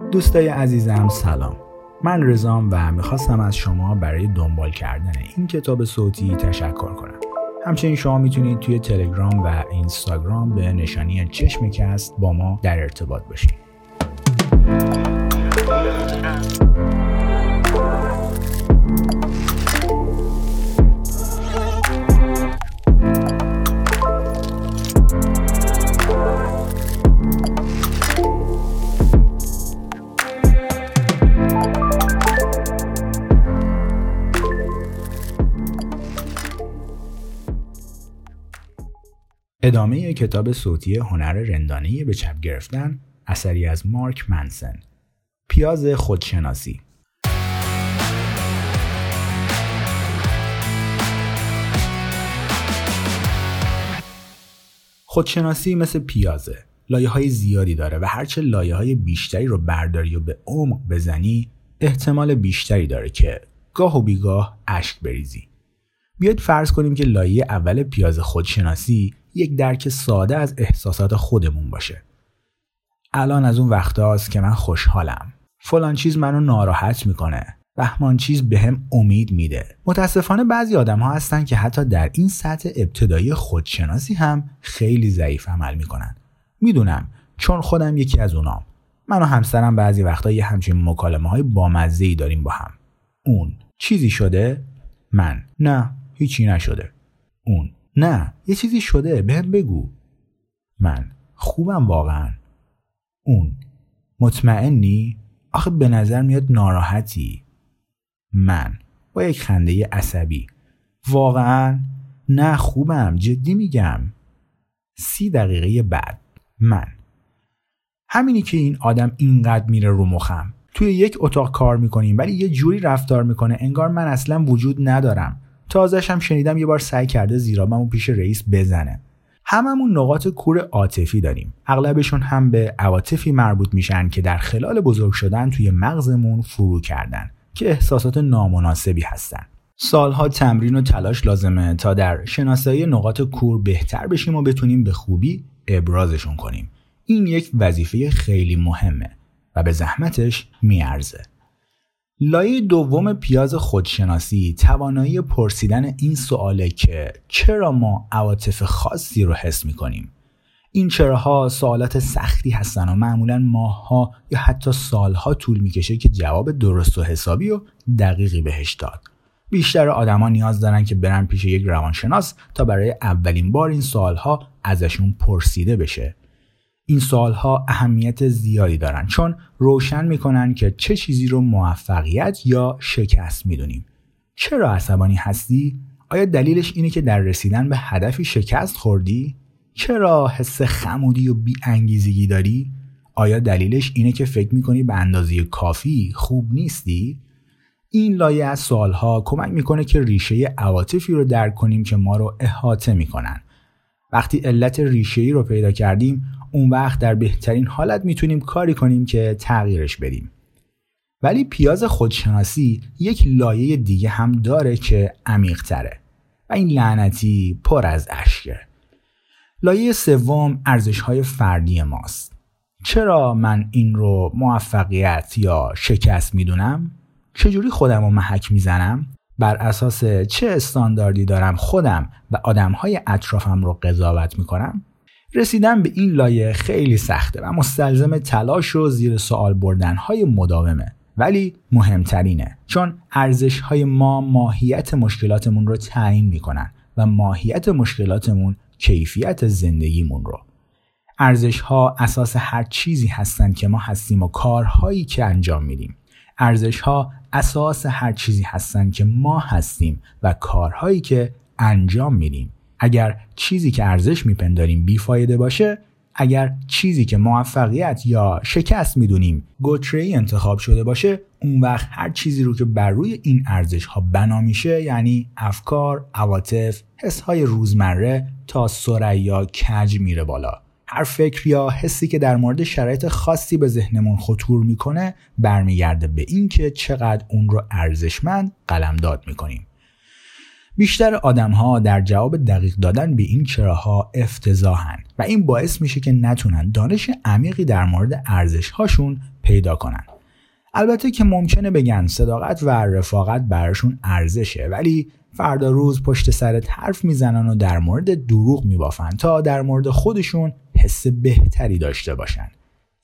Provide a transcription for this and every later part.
دوستای عزیزم سلام. من رزام و می‌خواستم از شما برای دنبال کردن این کتاب صوتی تشکر کنم. همچنین شما می‌تونید توی تلگرام و اینستاگرام به نشانی چشمکست با ما در ارتباط باشید. ادامه کتاب صوتی هنر رندانه به چپ گرفتن اثری از مارک منسن. پیاز خودشناسی. خودشناسی مثل پیازه. لایه های زیادی داره و هرچه لایه های بیشتری رو برداری و به عمق بزنی احتمال بیشتری داره که گاه و بیگاه اشک بریزی. بیاید فرض کنیم که لایه اول پیاز خودشناسی یک درک ساده از احساسات خودمون باشه. الان از اون وقت هاست که من خوشحالم. فلان چیز منو ناراحت می‌کنه. بهمان چیز به هم امید میده. متاسفانه بعضی آدم ها هستن که حتی در این سطح ابتدایی خودشناسی هم خیلی ضعیف عمل می‌کنن. می‌دونم چون خودم یکی از اونام. من و همسرم بعضی وقتا یه همچین مکالمه های بامزه ای داریم با هم. اون چیزی شده؟ من. نه هیچی نشده. اون. نه یه چیزی شده بهم بگو. من خوبم واقعا. اون مطمئنی؟ آخه به نظر میاد ناراحتی. من با یک خنده عصبی. واقعا نه خوبم جدی میگم. سی دقیقه بعد من. همینی که این آدم اینقدر میره رو مخم. توی یک اتاق کار می‌کنیم ولی یه جوری رفتار می‌کنه انگار من اصلا وجود ندارم. تازش هم شنیدم یه بار سعی کرده زیرابمو پیش رئیس بزنه. هممون نقاط کور عاطفی داریم. اغلبشون هم به عواطفی مربوط میشن که در خلال بزرگ شدن توی مغزمون فرو کردن که احساسات نامناسبی هستن. سالها تمرین و تلاش لازمه تا در شناسایی نقاط کور بهتر بشیم و بتونیم به خوبی ابرازشون کنیم. این یک وظیفه خیلی مهمه و به زحمتش میارزه. لایه دوم پیاز خودشناسی توانایی پرسیدن این سواله که چرا ما عواطف خاصی رو حس می‌کنیم؟ این چراها سوالات سختی هستن و معمولا ماهها یا حتی سالها طول می‌کشه که جواب درست و حسابی و دقیقی بهش داد. بیشتر آدما نیاز دارن که برن پیش یک روانشناس تا برای اولین بار این سوالها ازشون پرسیده بشه. این سوالها اهمیت زیادی دارن. چون روشن می‌کنن که چه چیزی رو موفقیت یا شکست می‌دونیم. چرا عصبانی هستی؟ آیا دلیلش اینه که در رسیدن به هدفی شکست خوردی؟ چرا حس خمودی و بی انگیزگی داری؟ آیا دلیلش اینه که فکر می‌کنی به اندازه کافی خوب نیستی؟ این لایه از سوالها کمک می‌کنه که ریشه عواطفی رو درک کنیم که ما رو احاطه می‌کنن. وقتی علت ریشه ای رو پیدا کردیم اون وقت در بهترین حالت می‌تونیم کاری کنیم که تغییرش بدیم ولی پیاز خودشناسی یک لایه دیگه هم داره که عمیق تره و این لعنتی پر از اشکه لایه سوم ارزش های فردی ماست چرا من این رو موفقیت یا شکست می‌دونم؟ چجوری خودم رو محک می‌زنم؟ بر اساس چه استانداردی دارم خودم و آدمهای اطرافم رو قضاوت می‌کنم؟ رسیدن به این لایه خیلی سخته و مستلزم تلاش و زیر سوال بردن های مداومه ولی مهمترینه چون ارزش های ما ماهیت مشکلاتمون رو تعیین می‌کنن و ماهیت مشکلاتمون کیفیت زندگیمون رو ارزش ها اساس هر چیزی هستند که ما هستیم و کارهایی که انجام میدیم ارزش ها اساس هر چیزی هستند که ما هستیم و کارهایی که انجام میدیم. اگر چیزی که ارزش میپنداریم بیفایده باشه اگر چیزی که موفقیت یا شکست می‌دونیم گتری انتخاب شده باشه اون وقت هر چیزی رو که بر روی این ارزش ها بنا میشه یعنی افکار، عواطف، حس های روزمره تا سریا کج میره بالا. هر فکر یا حسی که در مورد شرایط خاصی به ذهنمون خطور می‌کنه برمیگرده به اینکه چقدر اون رو ارزشمند قلمداد می‌کنیم بیشتر آدم ها در جواب دقیق دادن به این چراها افتضاحن و این باعث میشه که نتونن دانش عمیقی در مورد ارزش هاشون پیدا کنن. البته که ممکنه بگن صداقت و رفاقت براشون ارزشه ولی فردا روز پشت سرت حرف می‌زنن و در مورد دروغ میبافن تا در مورد خودشون حس بهتری داشته باشن.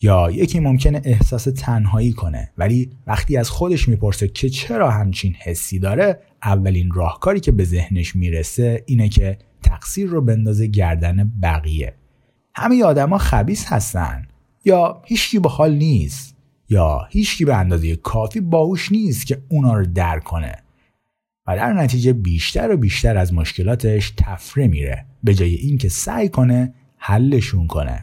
یا یکی ممکنه احساس تنهایی کنه ولی وقتی از خودش می‌پرسه که چرا همچین حسی داره اولین راهکاری که به ذهنش می‌رسه اینه که تقصیر رو بندازه گردن بقیه. همه آدما خبیس هستن. یا هیچکی به حال نیست. یا هیچکی به اندازه کافی باهوش نیست که اونا رو در کنه. و در نتیجه بیشتر و بیشتر از مشکلاتش تفره میره. به جای اینکه سعی کنه حلشون کنه.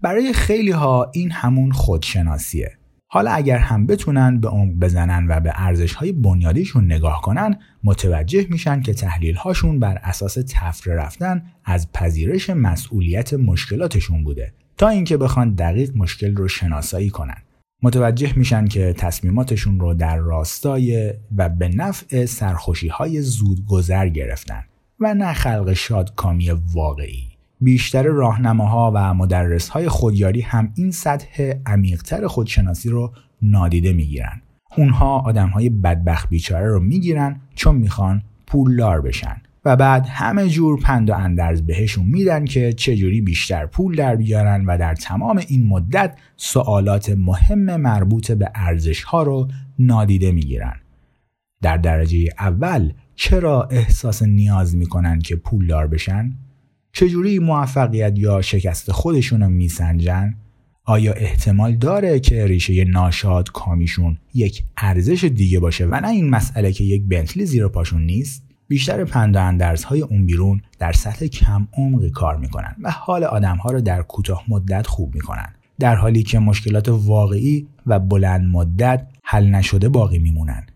برای خیلی ها این همون خودشناسیه. حالا اگر هم بتونن به عمق بزنن و به ارزش های بنیادیشون نگاه کنن متوجه میشن که تحلیل هاشون بر اساس تفره رفتن از پذیرش مسئولیت مشکلاتشون بوده. تا اینکه بخوان دقیق مشکل رو شناسایی کنن. متوجه میشن که تصمیماتشون رو در راستای و به نفع سرخوشی های زود گذر گرفتن و نه خلق شادکامی واقعی بیشتر راهنماها و مدرسهای خودیاری هم این سطح عمیقتر خودشناسی رو نادیده می‌گیرن. اونها آدمهای بدبخت بیچاره رو می‌گیرن چون می‌خوان پولدار بشن و بعد همه جور پند و اندرز بهشون میدن که چجوری بیشتر پول در بیارن و در تمام این مدت سوالات مهم مربوط به ارزش ها رو نادیده می‌گیرن. در درجه اول چرا احساس نیاز می‌کنن که پولدار بشن؟ چجوری موفقیت یا شکست خودشون رو میسنجن؟ آیا احتمال داره که ریشه ناشاد کامیشون یک ارزش دیگه باشه و نه این مسئله که یک بنتلی زیر پاشون نیست؟ بیشتر پند های اون بیرون در سطح کم عمقی کار می‌کنن و حال آدمها رو در کوتاه مدت خوب می‌کنن در حالی که مشکلات واقعی و بلند مدت حل نشده باقی میمونن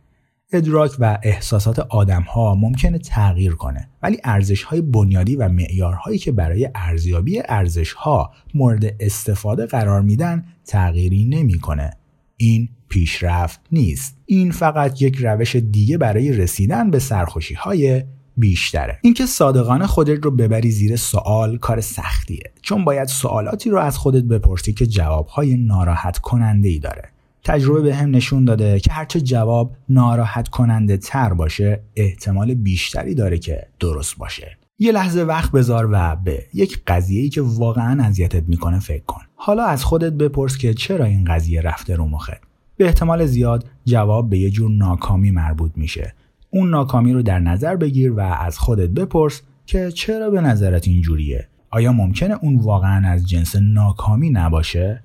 ادراک و احساسات آدم ها ممکنه تغییر کنه ولی ارزش های بنیادی و معیارهایی که برای ارزیابی ارزش ها مورد استفاده قرار میدن تغییری نمی‌کنه. این پیشرفت نیست. این فقط یک روش دیگه برای رسیدن به سرخوشی های بیشتره. اینکه صادقانه خودت رو ببری زیر سوال کار سختیه. چون باید سوالاتی رو از خودت بپرسی که جوابهای ناراحت کننده ای داره. تجربه به هم نشون داده که هرچه جواب ناراحت کننده تر باشه احتمال بیشتری داره که درست باشه. یه لحظه وقت بذار و به یک قضیه ای که واقعا اذیتت می‌کنه فکر کن. حالا از خودت بپرس که چرا این قضیه رفته رو مخت. به احتمال زیاد جواب به یه جور ناکامی مربوط میشه. اون ناکامی رو در نظر بگیر و از خودت بپرس که چرا به نظرت اینجوریه آیا ممکنه اون واقعا از جنس ناکامی نباشه؟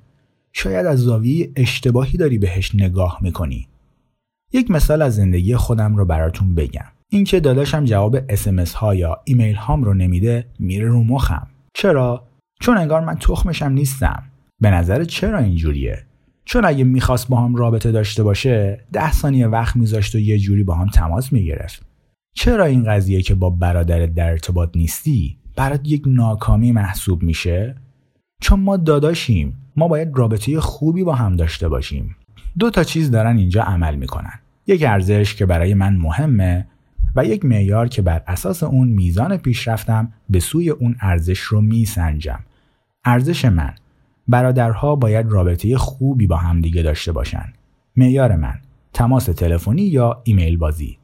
شاید از زاویه اشتباهی داری بهش نگاه می‌کنی. یک مثال از زندگی خودم رو براتون بگم. اینکه داداشم جواب اسمس ها یا ایمیل هام رو نمیده میره رو مخم. چرا؟ چون انگار من تخمشم نیستم. به نظر چرا اینجوریه؟ چون اگه می‌خواست با هم رابطه داشته باشه ده ثانیه وقت میذاشت و یه جوری با هم تماس می‌گرفت. چرا این قضیه که با برادرت در ارتباط نیستی برات یک ناکامی محسوب میشه؟ چون ما داداشیم ما باید رابطه خوبی با هم داشته باشیم. دو تا چیز دارن اینجا عمل می‌کنن. یک ارزش که برای من مهمه و یک معیار که بر اساس اون میزان پیشرفتم به سوی اون ارزش رو میسنجم. ارزش من برادرها باید رابطه خوبی با هم دیگه داشته باشن. معیار من تماس تلفنی یا ایمیل بازی.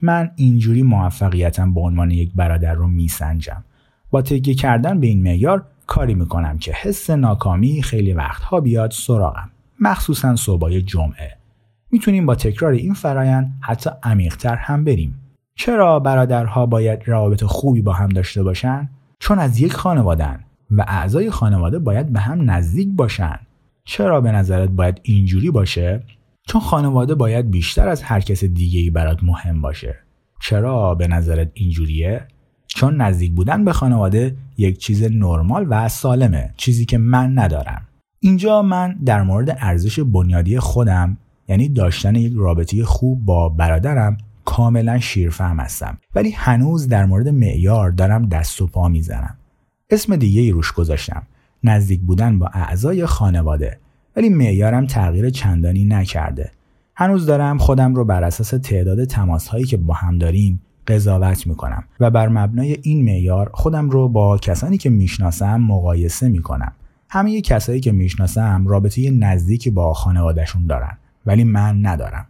من اینجوری موفقیتم به عنوان یک برادر رو میسنجم. با تکیه کردن به این معیار کاری می‌کنم که حس ناکامی خیلی وقتها بیاد سراغم. مخصوصا صبحای جمعه. می‌تونیم با تکرار این فرایند حتی عمیقتر هم بریم. چرا برادرها باید روابط خوبی با هم داشته باشن؟ چون از یک خانوادن و اعضای خانواده باید به هم نزدیک باشن. چرا به نظرت باید اینجوری باشه؟ چون خانواده باید بیشتر از هر کس دیگه ای برات مهم باشه. چرا به نظرت اینجوریه؟ چون نزدیک بودن به خانواده یک چیز نرمال و سالمه چیزی که من ندارم. اینجا من در مورد ارزش بنیادی خودم یعنی داشتن یک رابطه خوب با برادرم کاملا شیرفهم هستم. ولی هنوز در مورد معیار دارم دست و پا می‌زنم. اسم دیگه ای روش گذاشتم. نزدیک بودن با اعضای خانواده. ولی معیارم تغییر چندانی نکرده. هنوز دارم خودم رو بر اساس تعداد تماس هایی که با هم داریم قضاوت می‌کنم و بر مبنای این معیار خودم رو با کسانی که می‌شناسم مقایسه می‌کنم. همه کسایی که می‌شناسم رابطه نزدیکی با خانوادهشون دارن. ولی من ندارم.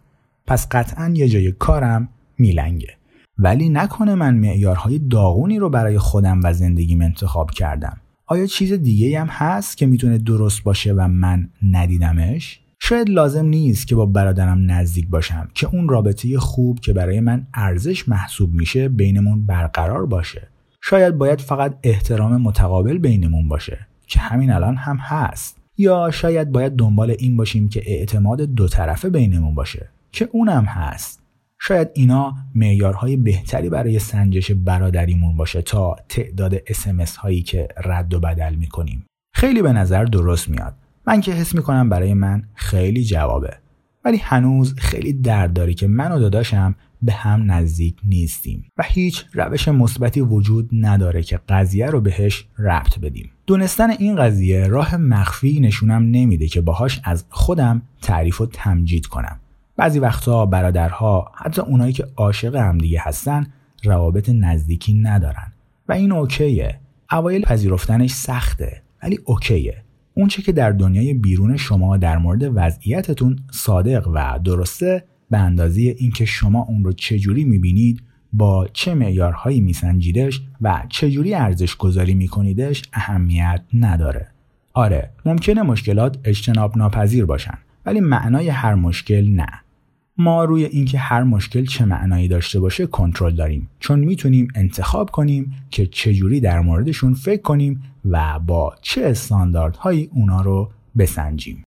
پس قطعا یه جای کارم میلنگه ولی نکنه من معیارهای داغونی رو برای خودم و زندگیم انتخاب کردم آیا چیز دیگه هم هست که می‌تونه درست باشه و من ندیدمش؟ شاید لازم نیست که با برادرم نزدیک باشم که اون رابطه خوب که برای من ارزش محسوب میشه بینمون برقرار باشه. شاید باید فقط احترام متقابل بینمون باشه که همین الان هم هست. یا شاید باید دنبال این باشیم که اعتماد دو طرفه بینمون باشه که اونم هست. شاید اینا معیارهای بهتری برای سنجش برادریمون باشه تا تعداد اسمس هایی که رد و بدل می‌کنیم. خیلی به نظر درست میاد. من که حس می‌کنم برای من خیلی جوابه. ولی هنوز خیلی درد داری که من و داداشم به هم نزدیک نیستیم و هیچ روش مثبتی وجود نداره که قضیه رو بهش ربط بدیم. دونستن این قضیه راه مخفی نشونم نمیده که باهاش از خودم تعریف و تمجید کنم. بعضی وقتها برادرها حتی اونایی که عاشق همدیگه هستن روابط نزدیکی ندارن. و این اوکیه. اوایل پذیرفتنش سخته ولی اوکیه. اونچه که در دنیای بیرون شما در مورد وضعیتتون صادق و درسته به اندازه اینکه شما اون رو چجوری می‌بینید با چه معیارهایی میسنجیدش و چجوری ارزش گذاری میکنیدش اهمیت نداره. آره ممکنه مشکلات اجتناب ناپذیر باشن. ولی معنای هر مشکل نه. ما روی اینکه هر مشکل چه معنایی داشته باشه کنترل داریم. چون می‌تونیم انتخاب کنیم که چجوری در موردشون فکر کنیم و با چه استانداردهایی اونا رو بسنجیم.